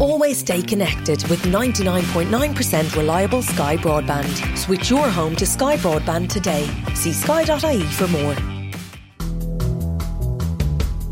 Always stay connected with 99.9% reliable Sky broadband. Switch your home to Sky broadband today. See sky.ie for more.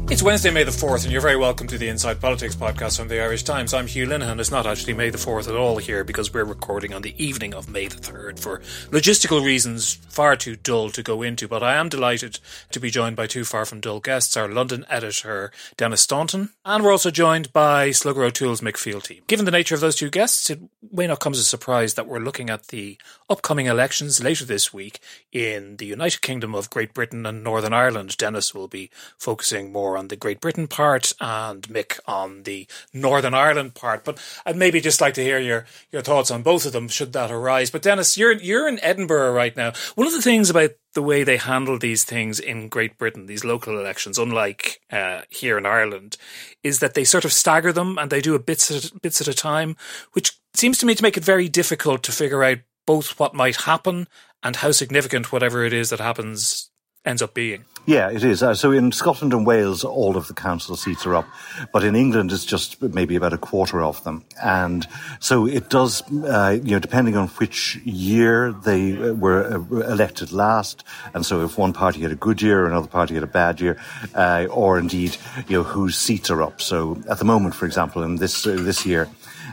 It's Wednesday, May the 4th, and you're very welcome to the Inside Politics podcast from the Irish Times. I'm Hugh Linehan. It's not actually May the 4th at all here because we're recording on the evening of May the 3rd for logistical reasons far too dull to go into. But I am delighted to be joined by two far from dull guests our London editor, Denis Staunton, and we're also joined by Slugger O'Toole's Mick team. Given the nature of those two guests, it may not come as a surprise that we're looking at the upcoming elections later this week in the United Kingdom of Great Britain and Northern Ireland. Denis will be focusing more on the Great Britain part and Mick on the Northern Ireland part. But I'd maybe just like to hear your, your thoughts on both of them, should that arise. But Denis, you're you're in Edinburgh right now. One of the things about the way they handle these things in Great Britain, these local elections, unlike uh, here in Ireland, is that they sort of stagger them and they do a bits at, bits at a time, which seems to me to make it very difficult to figure out both what might happen and how significant whatever it is that happens ends up being. Yeah, it is. Uh, so in Scotland and Wales, all of the council seats are up, but in England, it's just maybe about a quarter of them. And so it does, uh, you know, depending on which year they uh, were uh, elected last, and so if one party had a good year, another party had a bad year, uh, or indeed, you know, whose seats are up. So at the moment, for example, in this uh, this year.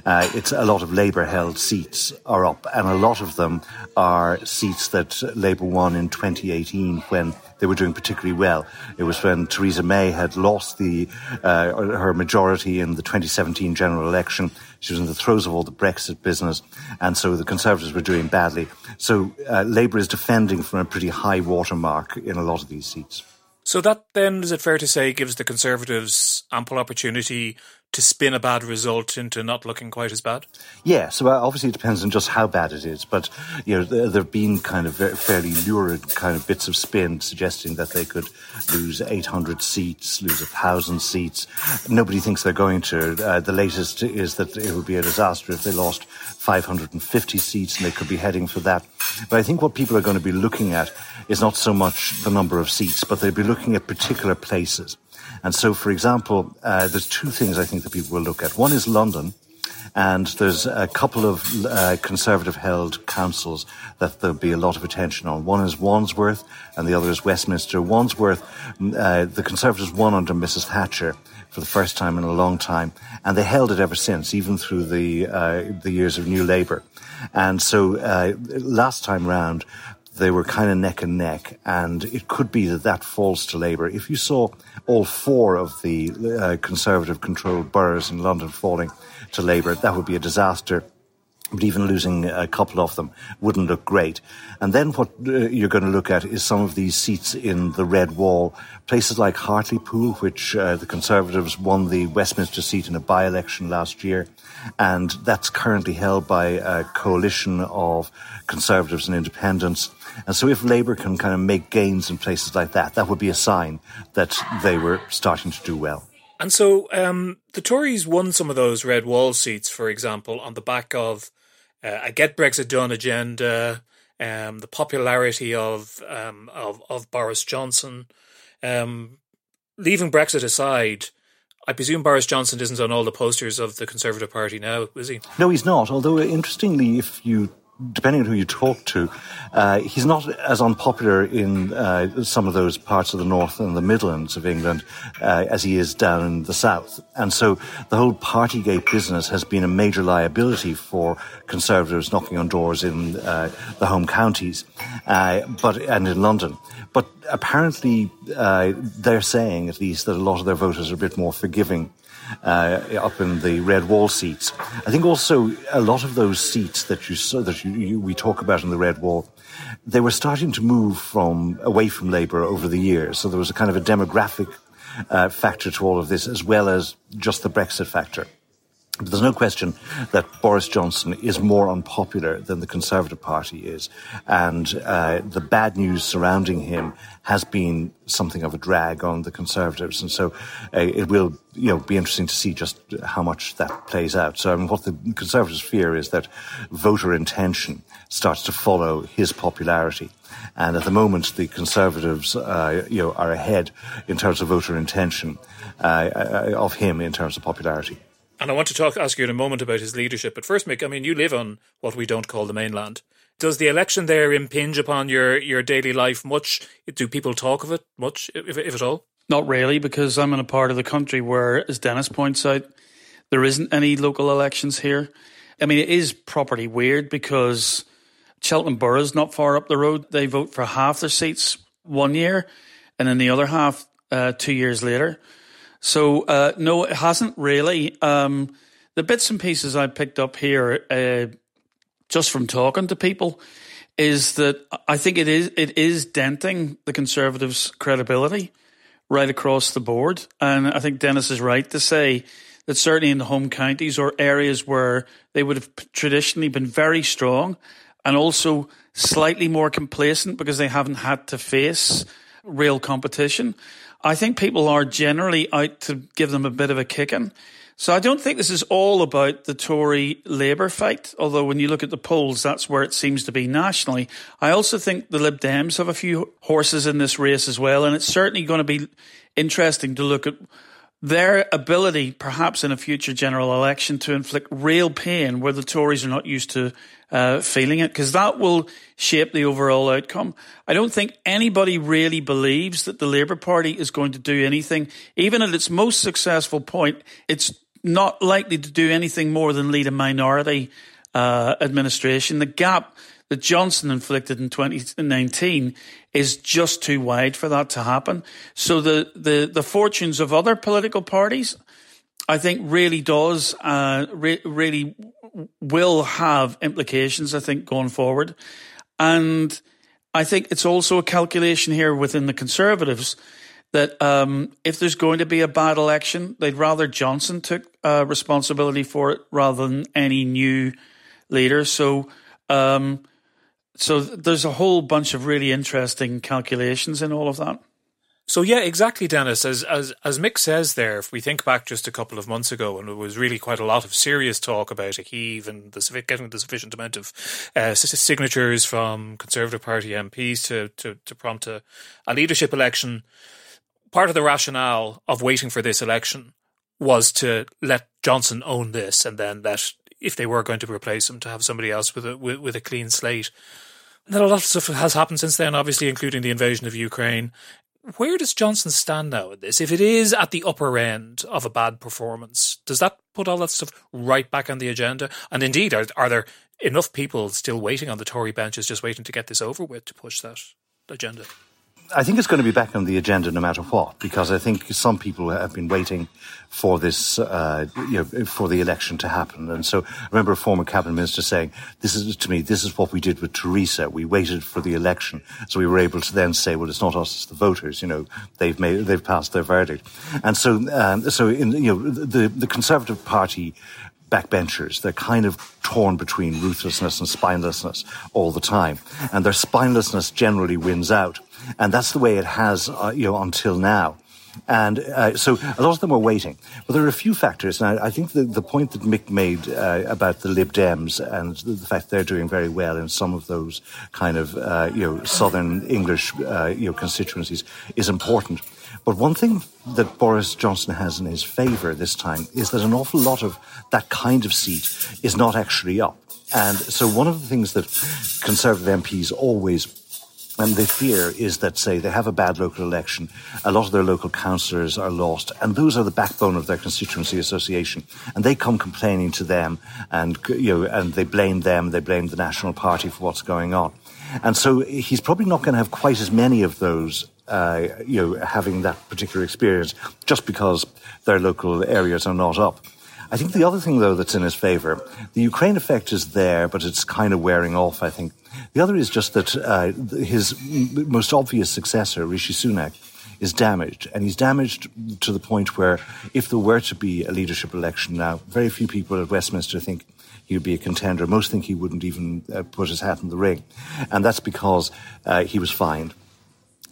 Uh, it's a lot of Labour held seats are up, and a lot of them are seats that Labour won in 2018 when they were doing particularly well. It was when Theresa May had lost the uh, her majority in the 2017 general election. She was in the throes of all the Brexit business, and so the Conservatives were doing badly. So uh, Labour is defending from a pretty high watermark in a lot of these seats. So that then, is it fair to say, gives the Conservatives ample opportunity to spin a bad result into not looking quite as bad? Yeah, so uh, obviously it depends on just how bad it is, but you know there have been kind of fairly lurid kind of bits of spin suggesting that they could lose 800 seats, lose a thousand seats. Nobody thinks they're going to. Uh, the latest is that it would be a disaster if they lost 550 seats, and they could be heading for that. But I think what people are going to be looking at is not so much the number of seats, but they'll be looking at particular places. And so, for example, uh, there's two things I think that people will look at. One is London. And there's a couple of uh, conservative held councils that there'll be a lot of attention on. One is Wandsworth and the other is Westminster. Wandsworth, uh, the Conservatives won under Mrs. Thatcher for the first time in a long time, and they held it ever since, even through the uh, the years of New Labour. And so uh, last time round, they were kind of neck and neck, and it could be that that falls to Labour. If you saw all four of the uh, Conservative controlled boroughs in London falling to Labour, that would be a disaster. But even losing a couple of them wouldn't look great. And then what uh, you're going to look at is some of these seats in the Red Wall. Places like Hartlepool, which uh, the Conservatives won the Westminster seat in a by election last year. And that's currently held by a coalition of Conservatives and Independents. And so if Labour can kind of make gains in places like that, that would be a sign that they were starting to do well. And so um, the Tories won some of those red wall seats, for example, on the back of uh, a Get Brexit Done agenda, um, the popularity of, um, of of Boris Johnson. Um, leaving Brexit aside, I presume Boris Johnson isn't on all the posters of the Conservative Party now, is he? No, he's not. Although, interestingly, if you depending on who you talk to, uh, he's not as unpopular in uh, some of those parts of the north and the Midlands of England uh, as he is down in the south. And so the whole Partygate business has been a major liability for Conservatives knocking on doors in uh, the home counties, uh, but and in London. But apparently, uh, they're saying at least that a lot of their voters are a bit more forgiving uh, up in the red wall seats. I think also a lot of those seats that you that you, you, we talk about in the red wall, they were starting to move from away from Labour over the years. So there was a kind of a demographic uh, factor to all of this, as well as just the Brexit factor. But there's no question that Boris Johnson is more unpopular than the Conservative Party is. And uh, the bad news surrounding him has been something of a drag on the Conservatives. And so uh, it will you know, be interesting to see just how much that plays out. So I mean, what the Conservatives fear is that voter intention starts to follow his popularity. And at the moment, the Conservatives, uh, you know, are ahead in terms of voter intention uh, uh of him in terms of popularity. And I want to talk, ask you in a moment about his leadership. But first, Mick, I mean, you live on what we don't call the mainland. Does the election there impinge upon your, your daily life much? Do people talk of it much, if, if at all? Not really, because I'm in a part of the country where, as Denis points out, there isn't any local elections here. I mean, it is properly weird because Cheltenham Borough's not far up the road. They vote for half their seats one year, and then the other half uh, two years later. So uh, no, it hasn't really. Um, the bits and pieces I picked up here, uh, just from talking to people, is that I think it is it is denting the Conservatives' credibility right across the board. And I think Denis is right to say that certainly in the home counties or areas where they would have traditionally been very strong and also slightly more complacent because they haven't had to face real competition. I think people are generally out to give them a bit of a kicking. So I don't think this is all about the Tory Labour fight, although when you look at the polls, that's where it seems to be nationally. I also think the Lib Dems have a few horses in this race as well, and it's certainly going to be interesting to look at their ability, perhaps in a future general election, to inflict real pain where the Tories are not used to uh, feeling it, because that will shape the overall outcome. I don't think anybody really believes that the Labour Party is going to do anything, even at its most successful point. It's not likely to do anything more than lead a minority uh, administration. The gap that Johnson inflicted in 2019 is just too wide for that to happen. So the the, the fortunes of other political parties, I think, really does uh, re- really will have implications. I think going forward, and I think it's also a calculation here within the Conservatives that um, if there's going to be a bad election, they'd rather Johnson took uh, responsibility for it rather than any new leader. So, um, so there's a whole bunch of really interesting calculations in all of that. So yeah, exactly, Dennis. As as as Mick says there, if we think back just a couple of months ago, and it was really quite a lot of serious talk about a heave and the, getting the sufficient amount of uh, signatures from Conservative Party MPs to to, to prompt a, a leadership election part of the rationale of waiting for this election was to let Johnson own this, and then that if they were going to replace him, to have somebody else with a with, with a clean slate. Then a lot of stuff has happened since then, obviously, including the invasion of Ukraine. Where does Johnson stand now in this? If it is at the upper end of a bad performance, does that put all that stuff right back on the agenda? And indeed, are, are there enough people still waiting on the Tory benches, just waiting to get this over with, to push that agenda? I think it's going to be back on the agenda no matter what, because I think some people have been waiting for this, uh, you know, for the election to happen. And so I remember a former cabinet minister saying, this is, to me, this is what we did with Theresa. We waited for the election. So we were able to then say, well, it's not us, it's the voters. You know, they've made, they've passed their verdict. And so, um, so in, you know, the, the Conservative Party backbenchers. They're kind of torn between ruthlessness and spinelessness all the time. And their spinelessness generally wins out. And that's the way it has, uh, you know, until now. And uh, so a lot of them are waiting. But there are a few factors. And I, I think the, the point that Mick made uh, about the Lib Dems and the, the, fact they're doing very well in some of those kind of, uh, you know, southern English, uh, you know, constituencies is important. But one thing that Boris Johnson has in his favour this time is that an awful lot of that kind of seat is not actually up. And so one of the things that Conservative MPs always and they fear is that, say, they have a bad local election, a lot of their local councillors are lost, and those are the backbone of their constituency association. And they come complaining to them, and, you know, and they blame them, they blame the National Party for what's going on. And so he's probably not going to have quite as many of those, uh, you know, having that particular experience just because their local areas are not up. I think the other thing, though, that's in his favour, the Ukraine effect is there, but it's kind of wearing off, I think. The other is just that uh, his most obvious successor, Rishi Sunak, is damaged. And he's damaged to the point where if there were to be a leadership election now, very few people at Westminster think he would be a contender. Most think he wouldn't even uh, put his hat in the ring. And that's because uh, he was fined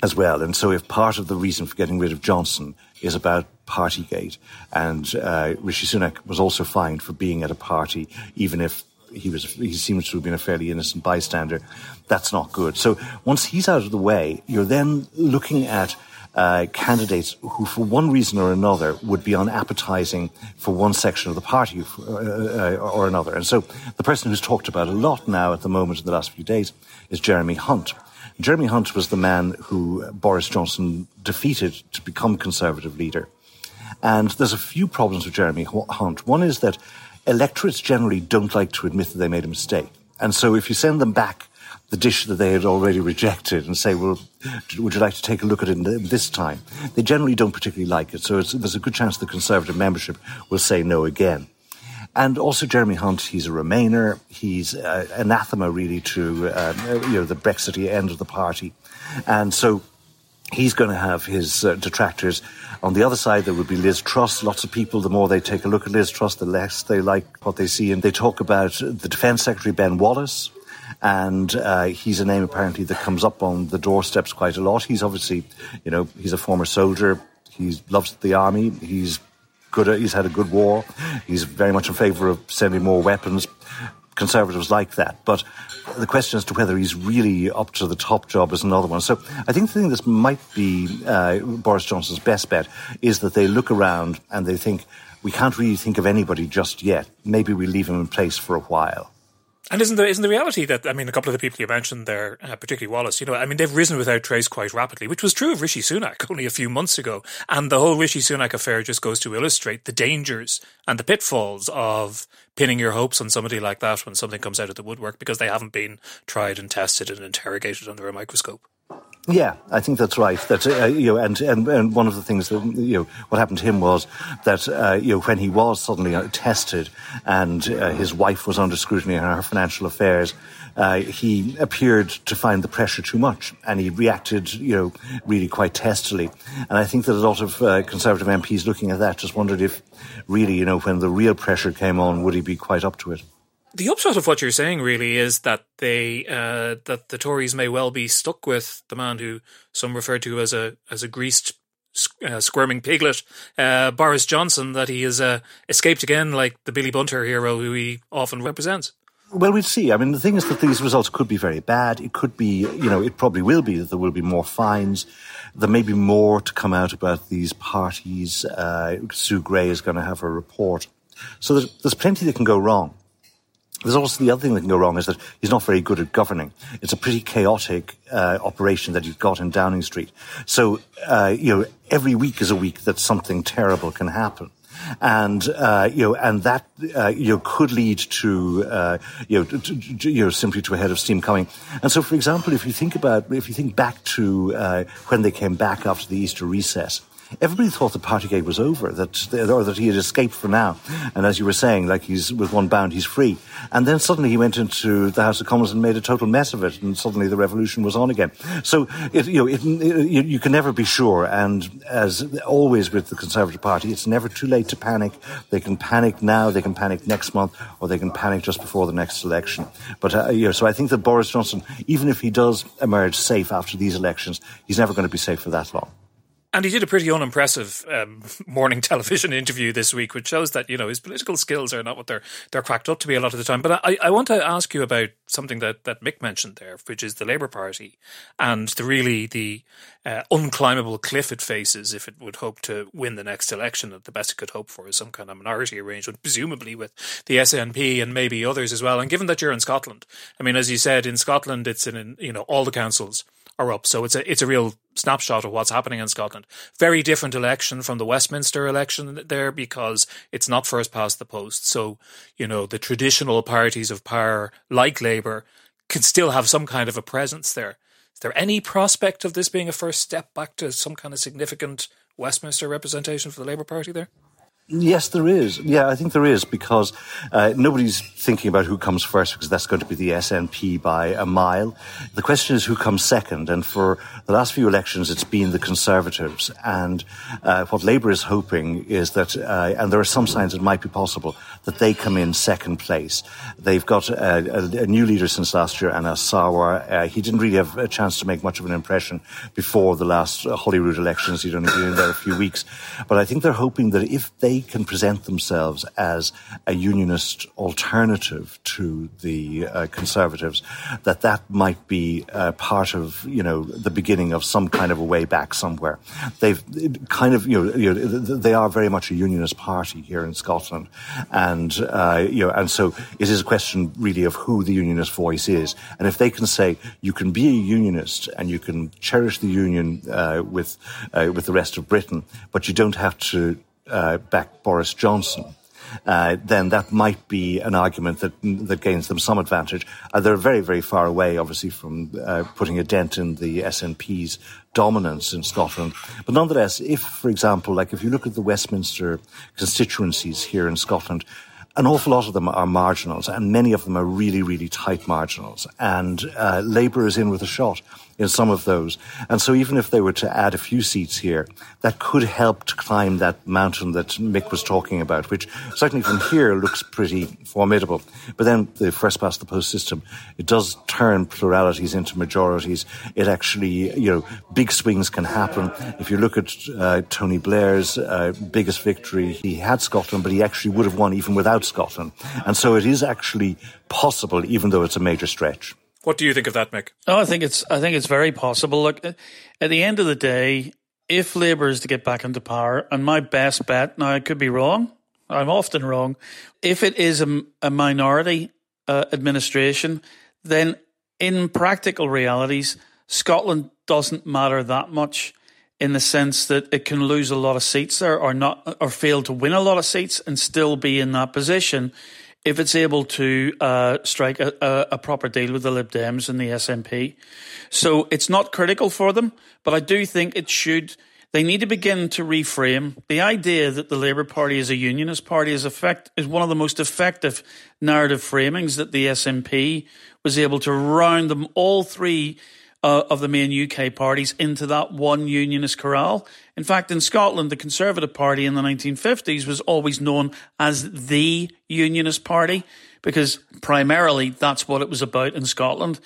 as well. And so if part of the reason for getting rid of Johnson is about Partygate, and uh, Rishi Sunak was also fined for being at a party, even if he was he seems to have been a fairly innocent bystander. That's not good. So once he's out of the way, you're then looking at uh, candidates who, for one reason or another, would be unappetizing for one section of the party uh, uh, or another. And so the person who's talked about a lot now at the moment in the last few days is Jeremy Hunt. Jeremy Hunt was the man who Boris Johnson defeated to become Conservative leader. And there's a few problems with Jeremy Hunt. One is that electorates generally don't like to admit that they made a mistake. And so if you send them back the dish that they had already rejected and say, well, would you like to take a look at it this time? They generally don't particularly like it. So there's a good chance the Conservative membership will say no again. And also Jeremy Hunt, he's a Remainer. He's uh, anathema really to uh, you know the Brexit end of the party, and so he's going to have his uh, detractors. On the other side, there would be Liz Truss. Lots of people, the more they take a look at Liz Truss, the less they like what they see. And they talk about the Defence Secretary, Ben Wallace. And uh, he's a name apparently that comes up on the doorsteps quite a lot. He's obviously, you know, he's a former soldier. He loves the army. He's good. He's had a good war. He's very much in favour of sending more weapons. Conservatives like that, but the question as to whether he's really up to the top job is another one. So I think the thing that might be uh, Boris Johnson's best bet is that they look around and they think, we can't really think of anybody just yet. Maybe we leave him in place for a while. And isn't the isn't the reality that I mean a couple of the people you mentioned there, uh, particularly Wallace, you know, I mean they've risen without trace quite rapidly, which was true of Rishi Sunak only a few months ago, and the whole Rishi Sunak affair just goes to illustrate the dangers and the pitfalls of pinning your hopes on somebody like that when something comes out of the woodwork because they haven't been tried and tested and interrogated under a microscope. Yeah, I think that's right. That uh, you know, and, and and one of the things that you know, what happened to him was that uh, you know when he was suddenly uh, tested and uh, his wife was under scrutiny in her financial affairs, uh, he appeared to find the pressure too much, and he reacted, you know, really quite testily. And I think that a lot of uh, Conservative MPs looking at that just wondered if, really, you know, when the real pressure came on, would he be quite up to it? The upshot of what you're saying really is that they uh, that the Tories may well be stuck with the man who some refer to as a as a greased uh, squirming piglet, uh, Boris Johnson, that he has uh, escaped again like the Billy Bunter hero who he often represents. Well, we'll see. I mean, the thing is that these results could be very bad. It could be, you know, it probably will be that there will be more fines. There may be more to come out about these parties. Uh, Sue Gray is going to have a report. So there's, there's plenty that can go wrong. There's also the other thing that can go wrong is that he's not very good at governing. It's a pretty chaotic uh, operation that you've got in Downing Street. So, uh, you know, every week is a week that something terrible can happen. And uh, you know, and that uh, you know could lead to uh, you know, to, to, you know simply to a head of steam coming. And so, for example, if you think about if you think back to uh, when they came back after the Easter recess, everybody thought the Partygate was over, that or that he had escaped for now. And as you were saying, like he's with one bound, he's free. And then suddenly he went into the House of Commons and made a total mess of it, and suddenly the revolution was on again. So it, you know, it, it, you, you can never be sure. And as always with the Conservative Party, it's never too late to panic. They can panic now, they can panic next month, or they can panic just before the next election. But uh, you know, so I think that Boris Johnson, even if he does emerge safe after these elections, he's never going to be safe for that long. And he did a pretty unimpressive um, morning television interview this week, which shows that you know his political skills are not what they're they're cracked up to be a lot of the time. But I, I want to ask you about something that, that Mick mentioned there, which is the Labour Party and the really the uh, unclimbable cliff it faces if it would hope to win the next election. That the best it could hope for is some kind of minority arrangement, presumably with the SNP and maybe others as well. And given that you're in Scotland, I mean, as you said, in Scotland, it's in you know all the councils are up. So it's a it's a real snapshot of what's happening in Scotland. Very different election from the Westminster election there because it's not first past the post. So you know the traditional parties of power like Labour can still have some kind of a presence there. Is there any prospect of this being a first step back to some kind of significant Westminster representation for the Labour Party there? Yes, there is. Yeah, I think there is because uh, nobody's thinking about who comes first because that's going to be the SNP by a mile. The question is who comes second, and for the last few elections, it's been the Conservatives. And uh, what Labour is hoping is that, uh, and there are some signs it might be possible that they come in second place. They've got a, a, a new leader since last year, Anas Sarwar. Uh, he didn't really have a chance to make much of an impression before the last Holyrood elections. He'd only been in there a few weeks, but I think they're hoping that if they can present themselves as a unionist alternative to the uh, Conservatives, that that might be uh, part of, you know, the beginning of some kind of a way back somewhere. They've kind of, you know, you know they are very much a unionist party here in Scotland. And, uh, you know, and so it is a question really of who the unionist voice is. And if they can say, you can be a unionist and you can cherish the union uh, with, uh, with the rest of Britain, but you don't have to uh, back Boris Johnson, uh, then that might be an argument that that gains them some advantage. Uh, they're very, very far away, obviously, from uh, putting a dent in the SNP's dominance in Scotland. But nonetheless, if, for example, like if you look at the Westminster constituencies here in Scotland, an awful lot of them are marginals, and many of them are really, really tight marginals. And uh, Labour is in with a shot in some of those. And so even if they were to add a few seats here, that could help to climb that mountain that Mick was talking about, which certainly from here looks pretty formidable. But then the first past the post system, it does turn pluralities into majorities. It actually, you know, big swings can happen. If you look at uh, Tony Blair's uh, biggest victory, he had Scotland, but he actually would have won even without Scotland. And so it is actually possible, even though it's a major stretch. What do you think of that, Mick? Oh, I think it's I think it's very possible. Look, at the end of the day, if Labour is to get back into power, and my best bet now I could be wrong. I'm often wrong. If it is a, a minority uh, administration, then in practical realities, Scotland doesn't matter that much in the sense that it can lose a lot of seats there or not or fail to win a lot of seats and still be in that position if it's able to uh, strike a, a, proper deal with the Lib Dems and the SNP. So it's not critical for them, but I do think it should. They need to begin to reframe the idea that the Labour Party is a unionist party is effect is one of the most effective narrative framings that the SNP was able to round them all three uh, of the main UK parties into that one unionist corral. In fact, in Scotland, the Conservative Party in the 1950s was always known as the unionist party because primarily that's what it was about in Scotland.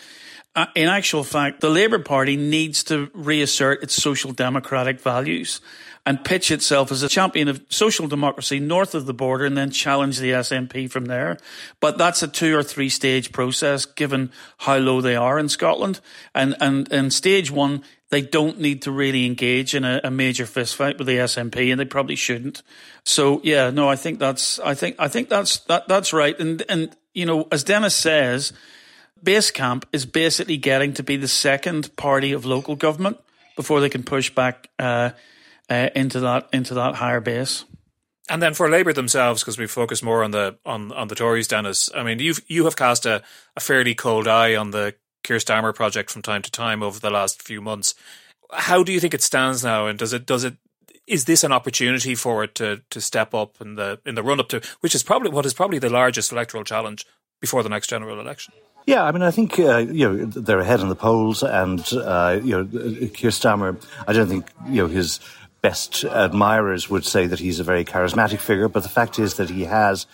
Uh, in actual fact, the Labour Party needs to reassert its social democratic values and pitch itself as a champion of social democracy north of the border and then challenge the SNP from there. But that's a two or three stage process given how low they are in Scotland. And, and, and stage one, they don't need to really engage in a, a major fistfight with the SNP and they probably shouldn't. So yeah, no, I think that's, I think, I think that's, that, that's right. And, and, you know, as Denis says, Base Camp is basically getting to be the second party of local government before they can push back, uh, uh, into that into that higher base. And then for Labour themselves, because we focus more on the on, on the Tories, Denis. I mean, you've you have cast a, a fairly cold eye on the Keir Starmer project from time to time over the last few months. How do you think it stands now? And does it does it is this an opportunity for it to to step up in the in the run up to which is probably what is probably the largest electoral challenge before the next general election? Yeah, I mean, I think uh, you know they're ahead in the polls, and uh, you know Keir Starmer. I don't think you know his best admirers would say that he's a very charismatic figure, but the fact is that he has,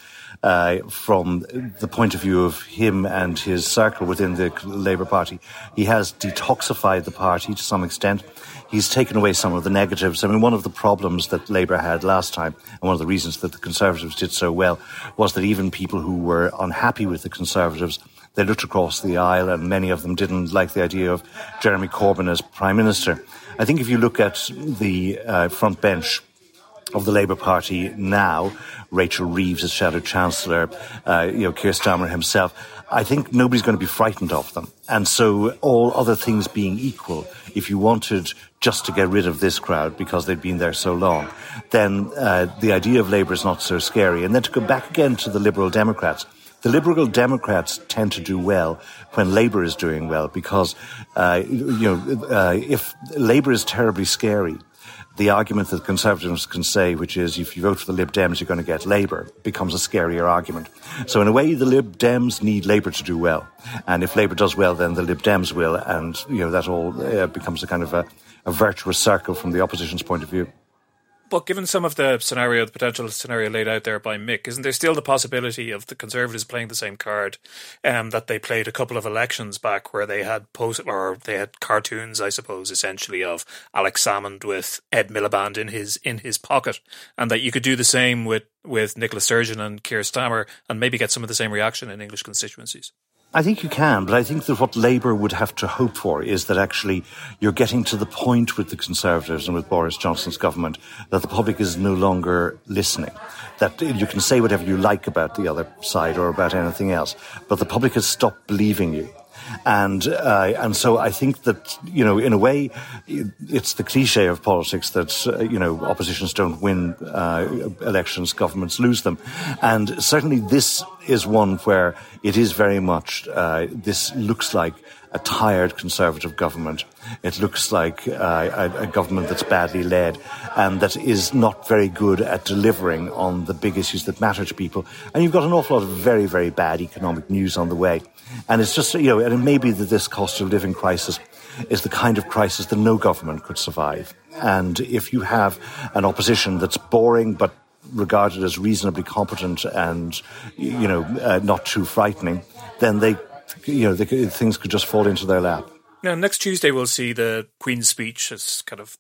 uh, from the point of view of him and his circle within the Labour Party, he has detoxified the party to some extent. He's taken away some of the negatives. I mean, one of the problems that Labour had last time, and one of the reasons that the Conservatives did so well, was that even people who were unhappy with the Conservatives they looked across the aisle and many of them didn't like the idea of Jeremy Corbyn as Prime Minister. I think if you look at the uh, front bench of the Labour Party now, Rachel Reeves as Shadow Chancellor, uh, you know, Keir Starmer himself, I think nobody's going to be frightened of them. And so, all other things being equal, if you wanted just to get rid of this crowd because they'd been there so long, then uh, the idea of Labour is not so scary. And then to go back again to the Liberal Democrats, the Liberal Democrats tend to do well when Labour is doing well because, uh, you know, uh, if Labour is terribly scary, the argument that Conservatives can say, which is if you vote for the Lib Dems, you're going to get Labour, becomes a scarier argument. So in a way, the Lib Dems need Labour to do well, and if Labour does well, then the Lib Dems will, and you know that all uh, becomes a kind of a, a virtuous circle from the opposition's point of view. But given some of the scenario, the potential scenario laid out there by Mick, isn't there still the possibility of the Conservatives playing the same card um, that they played a couple of elections back, where they had post or they had cartoons, I suppose, essentially of Alex Salmond with Ed Miliband in his in his pocket, and that you could do the same with with Nicola Sturgeon and Keir Starmer, and maybe get some of the same reaction in English constituencies. I think you can, but I think that what Labour would have to hope for is that actually you're getting to the point with the Conservatives and with Boris Johnson's government that the public is no longer listening. That you can say whatever you like about the other side or about anything else, but the public has stopped believing you. And uh, and so I think that you know, in a way, it's the cliche of politics that uh, you know oppositions don't win uh, elections, governments lose them, and certainly this is one where it is very much uh, this looks like a tired conservative government. It looks like uh, a, a, government that's badly led and that is not very good at delivering on the big issues that matter to people. And you've got an awful lot of very, very bad economic news on the way. And it's just, you know, and it may be that this cost of living crisis is the kind of crisis that no government could survive. And if you have an opposition that's boring but regarded as reasonably competent and, you know, uh, not too frightening, then they, you know, they, things could just fall into their lap. Now, next Tuesday we'll see the Queen's speech. It's kind of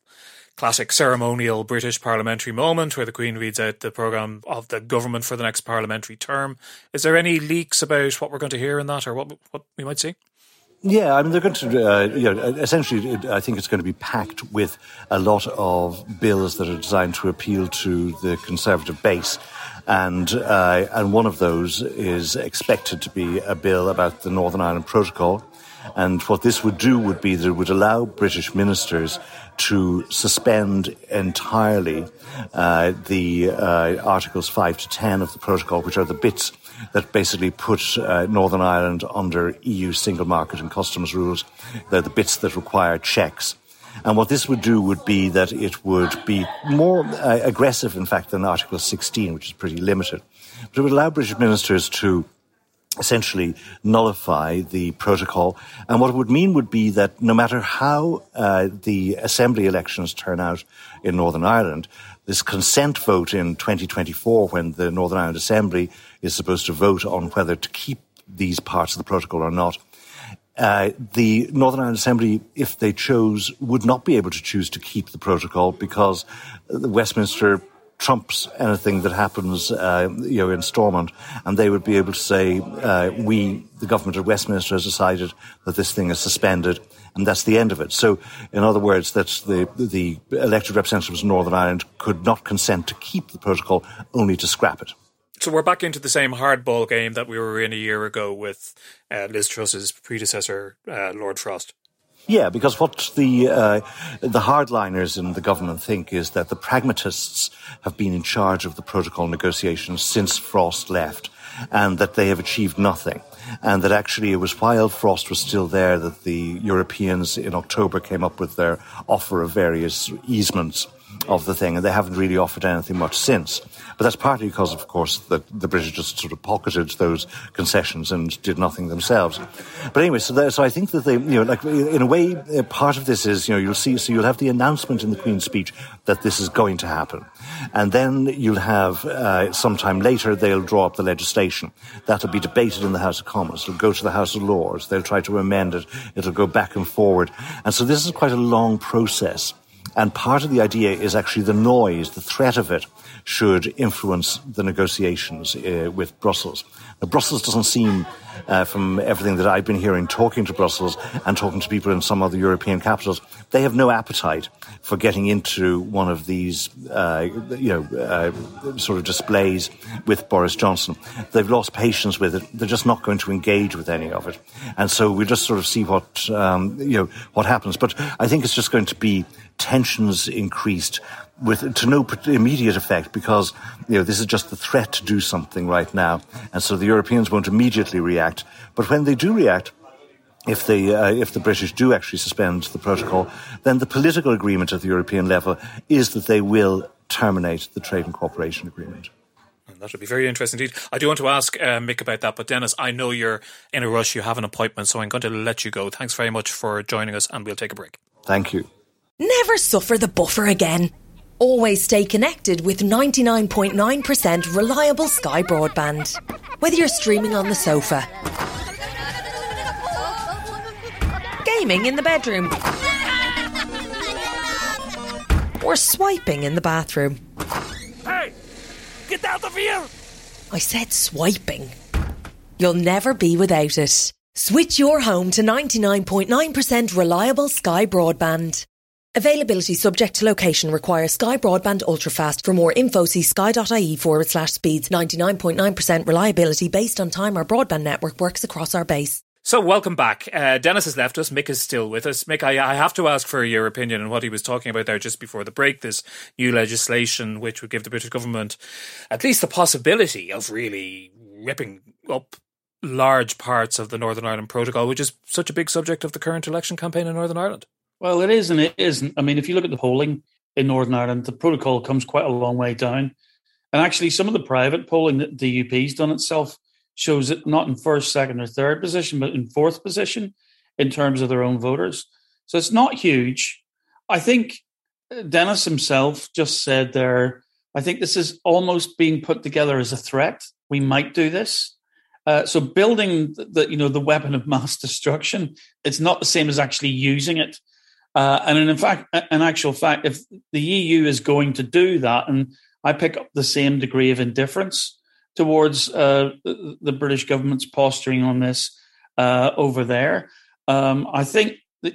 classic ceremonial British parliamentary moment where the Queen reads out the programme of the government for the next parliamentary term. Is there any leaks about what we're going to hear in that or what, what we might see? Yeah, I mean, they're going to, uh, you know, essentially, I think it's going to be packed with a lot of bills that are designed to appeal to the Conservative base. And, uh, and one of those is expected to be a bill about the Northern Ireland Protocol. And what this would do would be that it would allow British ministers to suspend entirely uh, the uh, Articles 5 to 10 of the protocol, which are the bits that basically put uh, Northern Ireland under EU single market and customs rules. They're the bits that require checks. And what this would do would be that it would be more uh, aggressive, in fact, than Article 16, which is pretty limited. But it would allow British ministers to essentially nullify the protocol. And what it would mean would be that no matter how uh, the assembly elections turn out in Northern Ireland, this consent vote in 2024, when the Northern Ireland Assembly is supposed to vote on whether to keep these parts of the protocol or not, uh, the Northern Ireland Assembly, if they chose, would not be able to choose to keep the protocol because the Westminster trumps anything that happens, uh, you know, in Stormont, and they would be able to say, uh, "We, the government of Westminster, has decided that this thing is suspended, and that's the end of it." So, in other words, that the the elected representatives of Northern Ireland could not consent to keep the protocol, only to scrap it. So we're back into the same hardball game that we were in a year ago with uh, Liz Truss's predecessor, uh, Lord Frost. Yeah, because what the uh, the hardliners in the government think is that the pragmatists have been in charge of the protocol negotiations since Frost left, and that they have achieved nothing, and that actually it was while Frost was still there that the Europeans in October came up with their offer of various easements of the thing, and they haven't really offered anything much since. But that's partly because, of course, that the British just sort of pocketed those concessions and did nothing themselves. But anyway, so, there, so I think that they, you know, like in a way, uh, part of this is, you know, you'll see, so you'll have the announcement in the Queen's speech that this is going to happen, and then you'll have uh, sometime later they'll draw up the legislation that'll be debated in the House of Commons. It'll go to the House of Lords. They'll try to amend it. It'll go back and forward, and so this is quite a long process. And part of the idea is actually the noise, the threat of it, should influence the negotiations uh, with Brussels. Now, Brussels doesn't seem, uh, from everything that I've been hearing, talking to Brussels and talking to people in some other European capitals, they have no appetite for getting into one of these, uh, you know, uh, sort of displays with Boris Johnson. They've lost patience with it. They're just not going to engage with any of it. And so we just sort of see what, um, you know, what happens. But I think it's just going to be tensions increased with to no immediate effect because you know this is just the threat to do something right now, and so the Europeans won't immediately react. But when they do react, if the uh, if the British do actually suspend the protocol, then the political agreement at the European level is that they will terminate the trade and cooperation agreement. That would be very interesting indeed. I do want to ask uh, Mick about that, but Denis, I know you're in a rush. You have an appointment, so I'm going to let you go. Thanks very much for joining us, and we'll take a break. Thank you. Never suffer the buffer again. Always stay connected with 99.9% reliable Sky broadband. Whether you're streaming on the sofa, gaming in the bedroom, or swiping in the bathroom. Hey! Get out of here! I said swiping. You'll never be without it. Switch your home to 99.9% reliable Sky broadband. Availability subject to location requires Sky Broadband Ultrafast. For more info, see sky.ie forward slash speeds. 99.9% reliability based on time our broadband network works across our base. So, welcome back. Uh, Denis has left us. Mick is still with us. Mick, I, I, have to ask for your opinion on what he was talking about there just before the break. This new legislation, which would give the British government at least the possibility of really ripping up large parts of the Northern Ireland Protocol, which is such a big subject of the current election campaign in Northern Ireland. Well, it is and it isn't. I mean, if you look at the polling in Northern Ireland, the protocol comes quite a long way down. And actually, some of the private polling that the DUP's done itself shows it not in first, second, or third position, but in fourth position in terms of their own voters. So it's not huge. I think uh, Denis himself just said there, I think this is almost being put together as a threat. We might do this. Uh, so building the you know the weapon of mass destruction, it's not the same as actually using it. Uh, and in fact, in actual fact, if the EU is going to do that, and I pick up the same degree of indifference towards uh, the, British government's posturing on this uh, over there, um, I think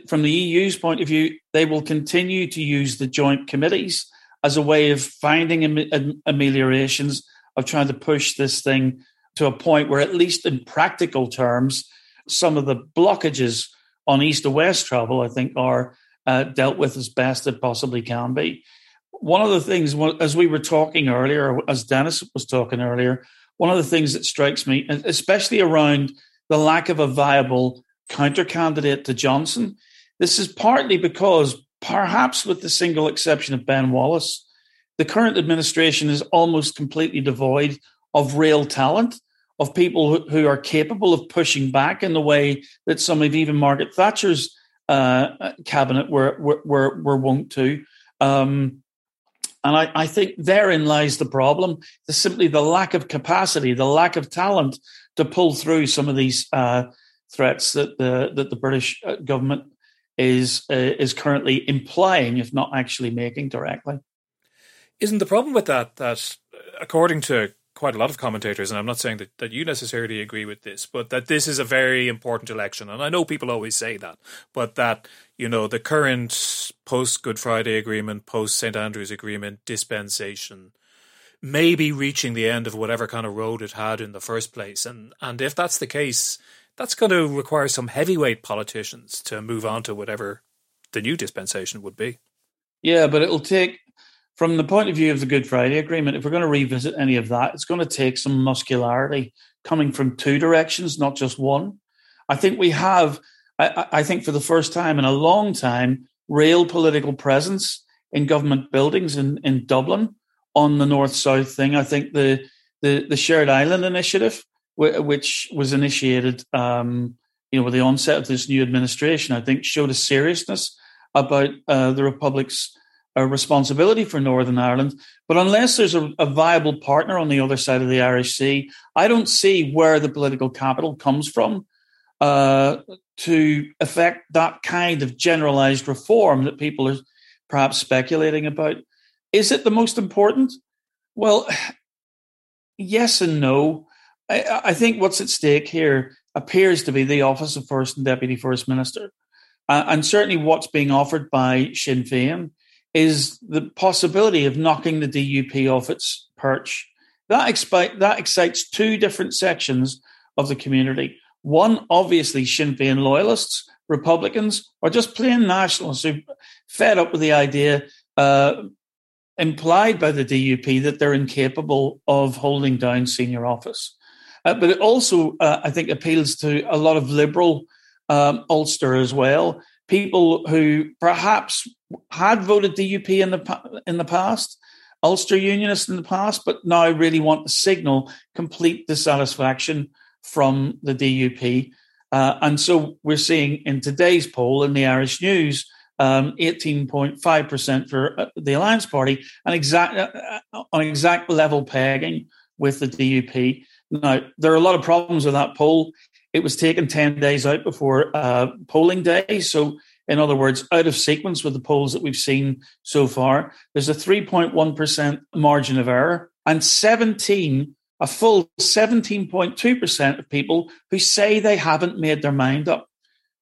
from the EU's point of view, they will continue to use the joint committees as a way of finding am- ameliorations of trying to push this thing to a point where, at least in practical terms, some of the blockages on east to west travel, I think, are uh, dealt with as best it possibly can be. One of the things, as we were talking earlier, as Denis was talking earlier, one of the things that strikes me, especially around the lack of a viable counter candidate to Johnson, this is partly because, perhaps with the single exception of Ben Wallace, the current administration is almost completely devoid of real talent, of people who, are capable of pushing back in the way that some of even Margaret Thatcher's uh, cabinet were, were, were, wont to. Um, and I, I, think therein lies the problem. There's simply the lack of capacity, the lack of talent to pull through some of these uh, threats that the that the British uh, government is uh, is currently implying, if not actually making directly. Isn't the problem with that that according to quite a lot of commentators, and I'm not saying that, that you necessarily agree with this, but that this is a very important election. And I know people always say that, but that, you know, the current post Good Friday agreement, post St. Andrews agreement dispensation may be reaching the end of whatever kind of road it had in the first place. And, and if that's the case, that's going to require some heavyweight politicians to move on to whatever the new dispensation would be. Yeah, but it'll take from the point of view of the Good Friday Agreement, if we're going to revisit any of that, it's going to take some muscularity coming from two directions, not just one. I think we have, I, I think for the first time in a long time, real political presence in government buildings in, in Dublin on the north south thing. I think the, the, the Shared Island Initiative, which was initiated, um, you know, with the onset of this new administration, I think showed a seriousness about uh, the Republic's a responsibility for Northern Ireland. But unless there's a, a, viable partner on the other side of the Irish Sea, I don't see where the political capital comes from uh, to effect that kind of generalized reform that people are perhaps speculating about. Is it the most important? Well, yes and no. I, I think what's at stake here appears to be the office of First and Deputy First Minister. Uh, and certainly what's being offered by Sinn Féin is the possibility of knocking the DUP off its perch. That, expi- that excites two different sections of the community. One, obviously, Sinn Féin loyalists, Republicans, or just plain nationalists who fed up with the idea uh, implied by the DUP that they're incapable of holding down senior office. Uh, but it also, uh, I think, appeals to a lot of liberal um, Ulster as well. People who perhaps had voted DUP in the in the past, Ulster Unionists in the past, but now really want to signal complete dissatisfaction from the DUP. Uh, and so we're seeing in today's poll in the Irish News um, 18.5% for uh, the Alliance Party, an exact uh, uh, on exact level pegging with the DUP. Now there are a lot of problems with that poll. It was taken 10 days out before uh, polling day, so in other words, out of sequence with the polls that we've seen so far. There's a 3.1% margin of error and 17 a full 17.2% of people who say they haven't made their mind up.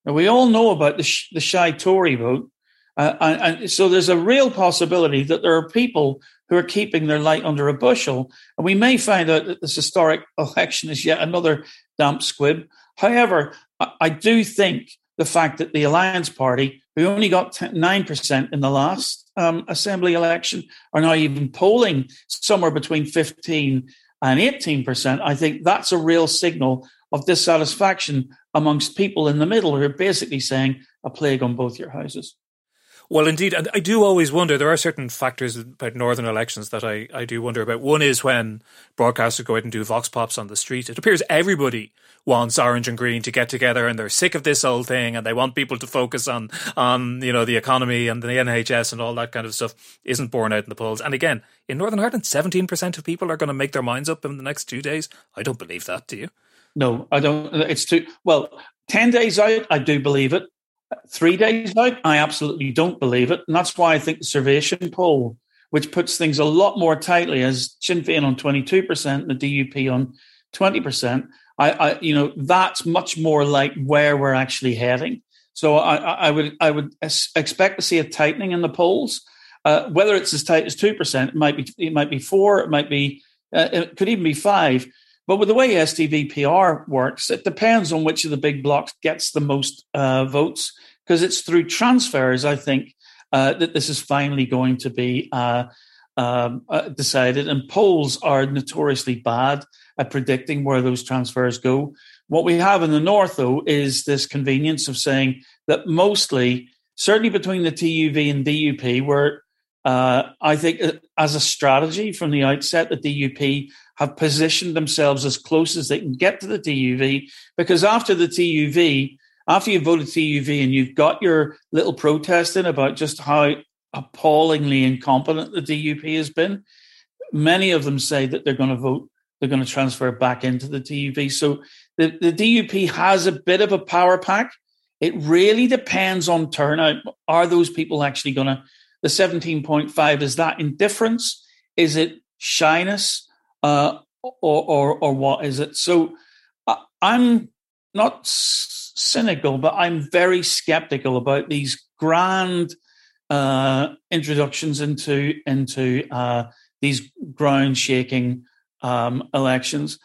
Now, we all know about the, sh- the shy Tory vote. Uh, and, and, so there's a real possibility that there are people who are keeping their light under a bushel. And we may find out that this historic election is yet another damp squib. However, I, do think the fact that the Alliance Party, who only got 9% in the last um, Assembly election, are now even polling somewhere between 15 and 18%, I think that's a real signal of dissatisfaction amongst people in the middle who are basically saying a plague on both your houses. Well, indeed, and I do always wonder. There are certain factors about northern elections that I, I do wonder about. One is when broadcasters go out and do vox pops on the street. It appears everybody wants orange and green to get together, and they're sick of this old thing, and they want people to focus on on you know the economy and the NHS and all that kind of stuff. Isn't borne out in the polls. And again, in Northern Ireland, seventeen percent of people are going to make their minds up in the next two days. I don't believe that. Do you? No, I don't. It's too well. Ten days out, I do believe it. Three days out, I absolutely don't believe it. And that's why I think the Survation poll, which puts things a lot more tightly as Sinn Féin on 22% and the DUP on 20%, I, I, you know, that's much more like where we're actually heading. So I, I would, I would expect to see a tightening in the polls. Uh, whether it's as tight as two percent, it might be, it might be four, it might be, uh, it could even be five. But with the way STV PR works, it depends on which of the big blocks gets the most uh, votes because it's through transfers, I think, uh, that this is finally going to be uh, um, uh, decided. And polls are notoriously bad at predicting where those transfers go. What we have in the north, though, is this convenience of saying that mostly, certainly between the TUV and DUP, where uh, I think uh, as a strategy from the outset, the DUP have positioned themselves as close as they can get to the TUV because after the TUV, after you've voted TUV and you've got your little protest in about just how appallingly incompetent the DUP has been, many of them say that they're going to vote, they're going to transfer back into the TUV. So the, the DUP has a bit of a power pack. It really depends on turnout. Are those people actually going to, the 17.5, is that indifference? Is it shyness? Uh, or, or, or what is it? So I'm not cynical, but I'm very skeptical about these grand uh, introductions into into uh, these ground shaking um, elections.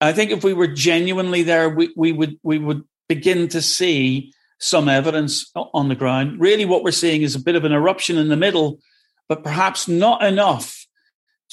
I think if we were genuinely there, we, we would we would begin to see some evidence on the ground. Really, what we're seeing is a bit of an eruption in the middle, but perhaps not enough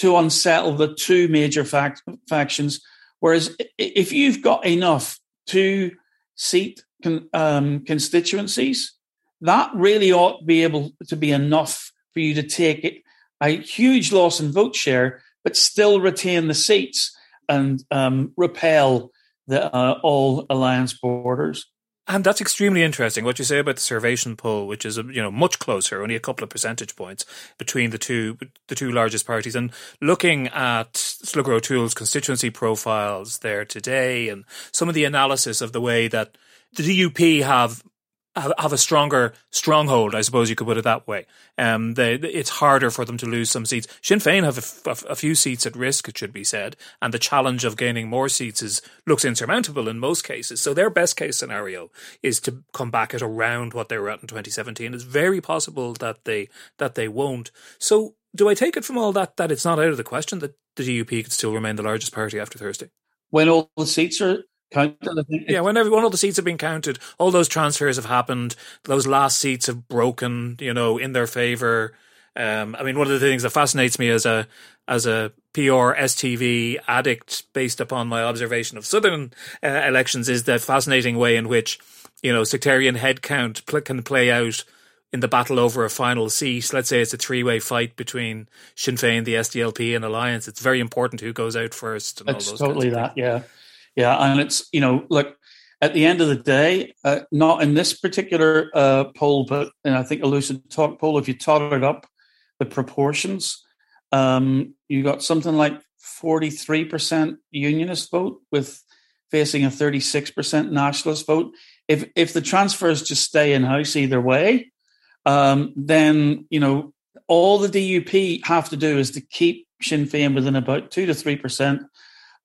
to unsettle the two major fact, factions. Whereas if you've got enough two seat con, um, constituencies, that really ought to be able to be enough for you to take it, a huge loss in vote share, but still retain the seats and um, repel the uh, all alliance borders. And that's extremely interesting. What you say about the Survation poll, which is you know much closer, only a couple of percentage points between the two the two largest parties, and looking at Slugger O'Toole's constituency profiles there today, and some of the analysis of the way that the DUP have have a stronger stronghold, I suppose you could put it that way. Um, they, it's harder for them to lose some seats. Sinn Féin have a, a, few seats at risk, it should be said, and the challenge of gaining more seats is looks insurmountable in most cases. So their best case scenario is to come back at around what they were at in 2017. It's very possible that they that they won't. So do I take it from all that that it's not out of the question that the DUP could still remain the largest party after Thursday? When all the seats are counted. Yeah, when every one of the seats have been counted, all those transfers have happened. Those last seats have broken, you know, in their favour. Um, I mean, one of the things that fascinates me as a as a PR STV addict, based upon my observation of southern uh, elections, is the fascinating way in which you know, sectarian headcount pl- can play out in the battle over a final seat. Let's say it's a three way fight between Sinn Féin, the SDLP, and Alliance. It's very important who goes out first. it's totally that, yeah, yeah, and it's you know, look at the end of the day, uh, not in this particular uh, poll, but and I think a LucidTalk poll, if you totted up the proportions, um, you got something like 43% unionist vote with facing a 36% nationalist vote. If if the transfers just stay in house either way, um, then you know all the DUP have to do is to keep Sinn Féin within about two to three percent,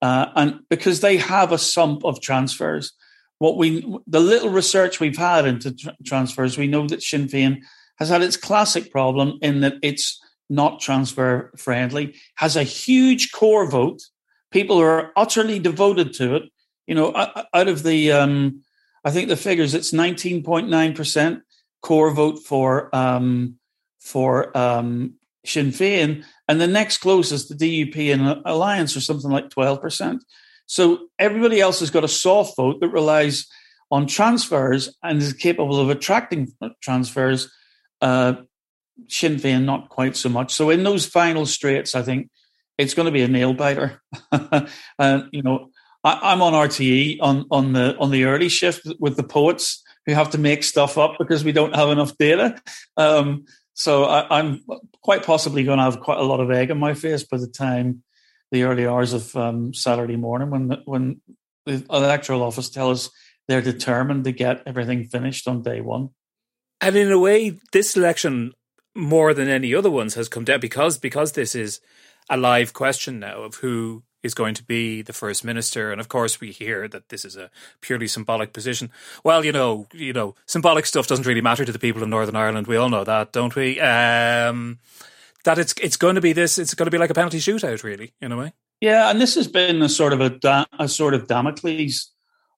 uh, and because they have a sump of transfers. What we the little research we've had into transfers, we know that Sinn Féin has had its classic problem in that it's not transfer friendly, has a huge core vote. People are utterly devoted to it. You know, out of the, um, I think the figures, it's 19.9% core vote for um, for um, Sinn Féin, and the next closest, the DUP and Alliance, are something like 12%. So everybody else has got a soft vote that relies on transfers and is capable of attracting transfers. Uh, Sinn Féin, not quite so much. So in those final straights, I think it's going to be a nail biter. and you know, I, am on RTE on on the on the early shift with the poets who have to make stuff up because we don't have enough data. Um, so I, am quite possibly going to have quite a lot of egg in my face by the time the early hours of um, Saturday morning when when the electoral office tell us they're determined to get everything finished on day one. And in a way, this election more than any other ones has come down because because this is a live question now of who is going to be the first minister, and of course we hear that this is a purely symbolic position. Well, you know, you know, symbolic stuff doesn't really matter to the people of Northern Ireland. We all know that, don't we? Um, that it's it's going to be this. It's going to be like a penalty shootout, really, in a way. Yeah, and this has been a sort of a, a sort of Damocles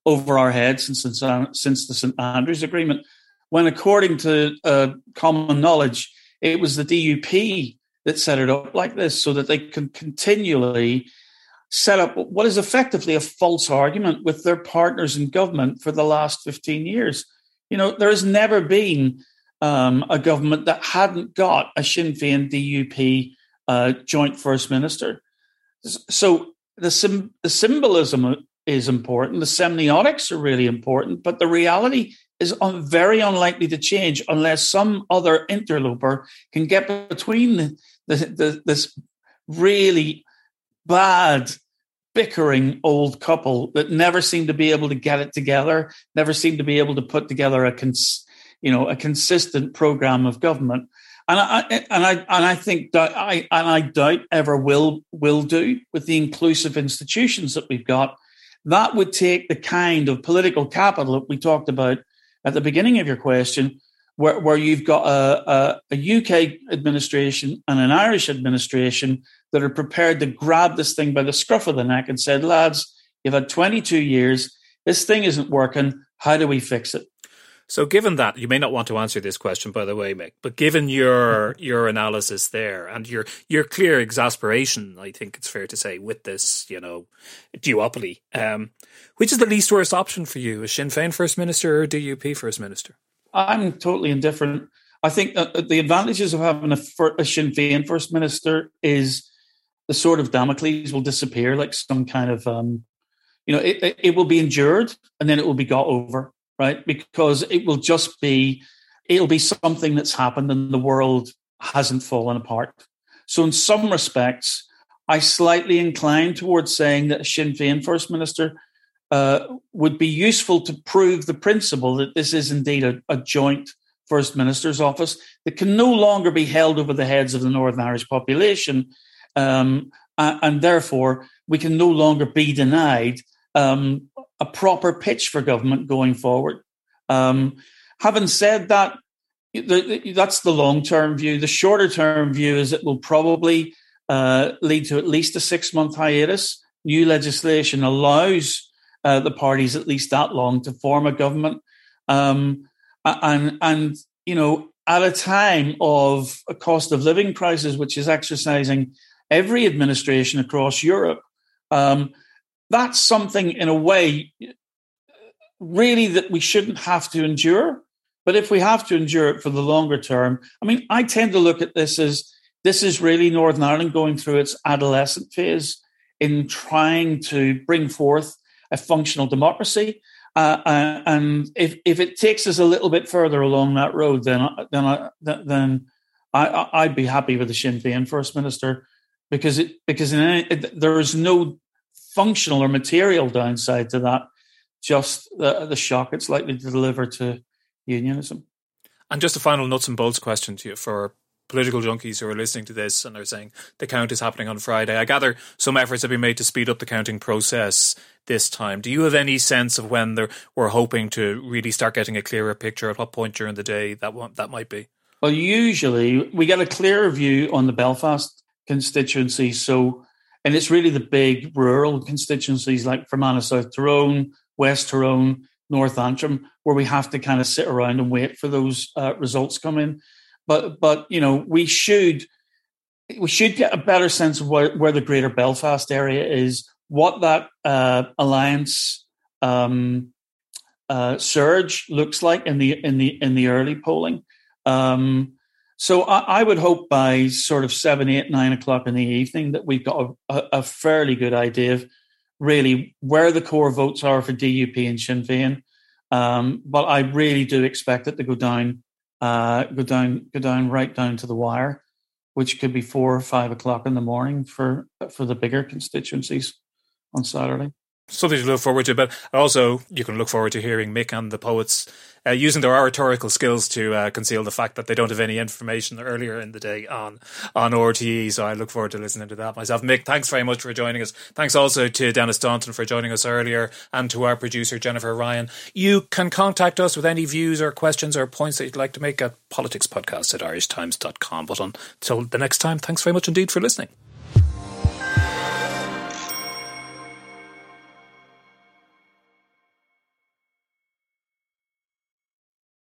over our heads since since the St Andrews Agreement, when according to uh, common knowledge it was the DUP that set it up like this so that they can continually set up what is effectively a false argument with their partners in government for the last 15 years. You know, there has never been um, a government that hadn't got a Sinn Féin DUP uh, joint first minister. So the, sim- the symbolism is important, the semiotics are really important, but the reality is un- very unlikely to change unless some other interloper can get between the, the, the, this really bad bickering old couple that never seem to be able to get it together, never seem to be able to put together a cons- you know a consistent program of government. And I and I and I think I and I doubt ever will will do with the inclusive institutions that we've got. That would take the kind of political capital that we talked about at the beginning of your question, where, where you've got a, a, a UK administration and an Irish administration that are prepared to grab this thing by the scruff of the neck and said, lads, you've had 22 years. This thing isn't working. How do we fix it? So, given that, you may not want to answer this question, by the way, Mick, but given your your analysis there and your your clear exasperation, I think it's fair to say, with this, you know, duopoly, um, which is the least worst option for you? Is Sinn Féin First Minister or DUP First Minister? I'm totally indifferent. I think the advantages of having a, a Sinn Féin First Minister is the sword of Damocles will disappear like some kind of, um, you know, it, it will be endured and then it will be got over right? Because it will just be, it'll be something that's happened and the world hasn't fallen apart. So, in some respects, I slightly incline towards saying that a Sinn Féin First Minister uh, would be useful to prove the principle that this is indeed a, a, joint First Minister's office that can no longer be held over the heads of the Northern Irish population. Um, and, therefore, we can no longer be denied um, a proper pitch for government going forward. Um, having said that, that's the long term view. The shorter term view is it will probably uh, lead to at least a six month hiatus. New legislation allows uh, the parties at least that long to form a government, um, and and you know at a time of a cost of living crisis, which is exercising every administration across Europe. Um, that's something in a way really that we shouldn't have to endure. But if we have to endure it for the longer term, I mean, I tend to look at this as this is really Northern Ireland going through its adolescent phase in trying to bring forth a functional democracy. Uh, uh, and if, if it takes us a little bit further along that road, then then I, then I, I'd be happy with the Sinn Féin First Minister because it because any, it, there is no functional or material downside to that, just the, the shock it's likely to deliver to unionism. And just a final nuts and bolts question to you for political junkies who are listening to this and are saying the count is happening on Friday. I gather some efforts have been made to speed up the counting process this time. Do you have any sense of when we're hoping to really start getting a clearer picture at what point during the day that that might be? Well, usually we get a clearer view on the Belfast constituency. So, and it's really the big rural constituencies like Fermanagh South Tyrone, West Tyrone, North Antrim, where we have to kind of sit around and wait for those uh, results come in but but you know we should we should get a better sense of where, where the greater Belfast area is, what that uh, alliance um, uh, surge looks like in the in the in the early polling. Um, so I, I, would hope by sort of seven, eight, nine o'clock in the evening that we've got a, a fairly good idea of really where the core votes are for DUP and Sinn Féin. Um, but I really do expect it to go down uh, go down go down right down to the wire, which could be four or five o'clock in the morning for for the bigger constituencies on Saturday something to look forward to. But also, you can look forward to hearing Mick and the poets uh, using their oratorical skills to uh, conceal the fact that they don't have any information earlier in the day on on RTE. So I look forward to listening to that myself. Mick, thanks very much for joining us. Thanks also to Denis Staunton for joining us earlier, and to our producer Jennifer Ryan. You can contact us with any views or questions or points that you'd like to make at politicspodcast at irishtimes.com. But until the next time, thanks very much indeed for listening.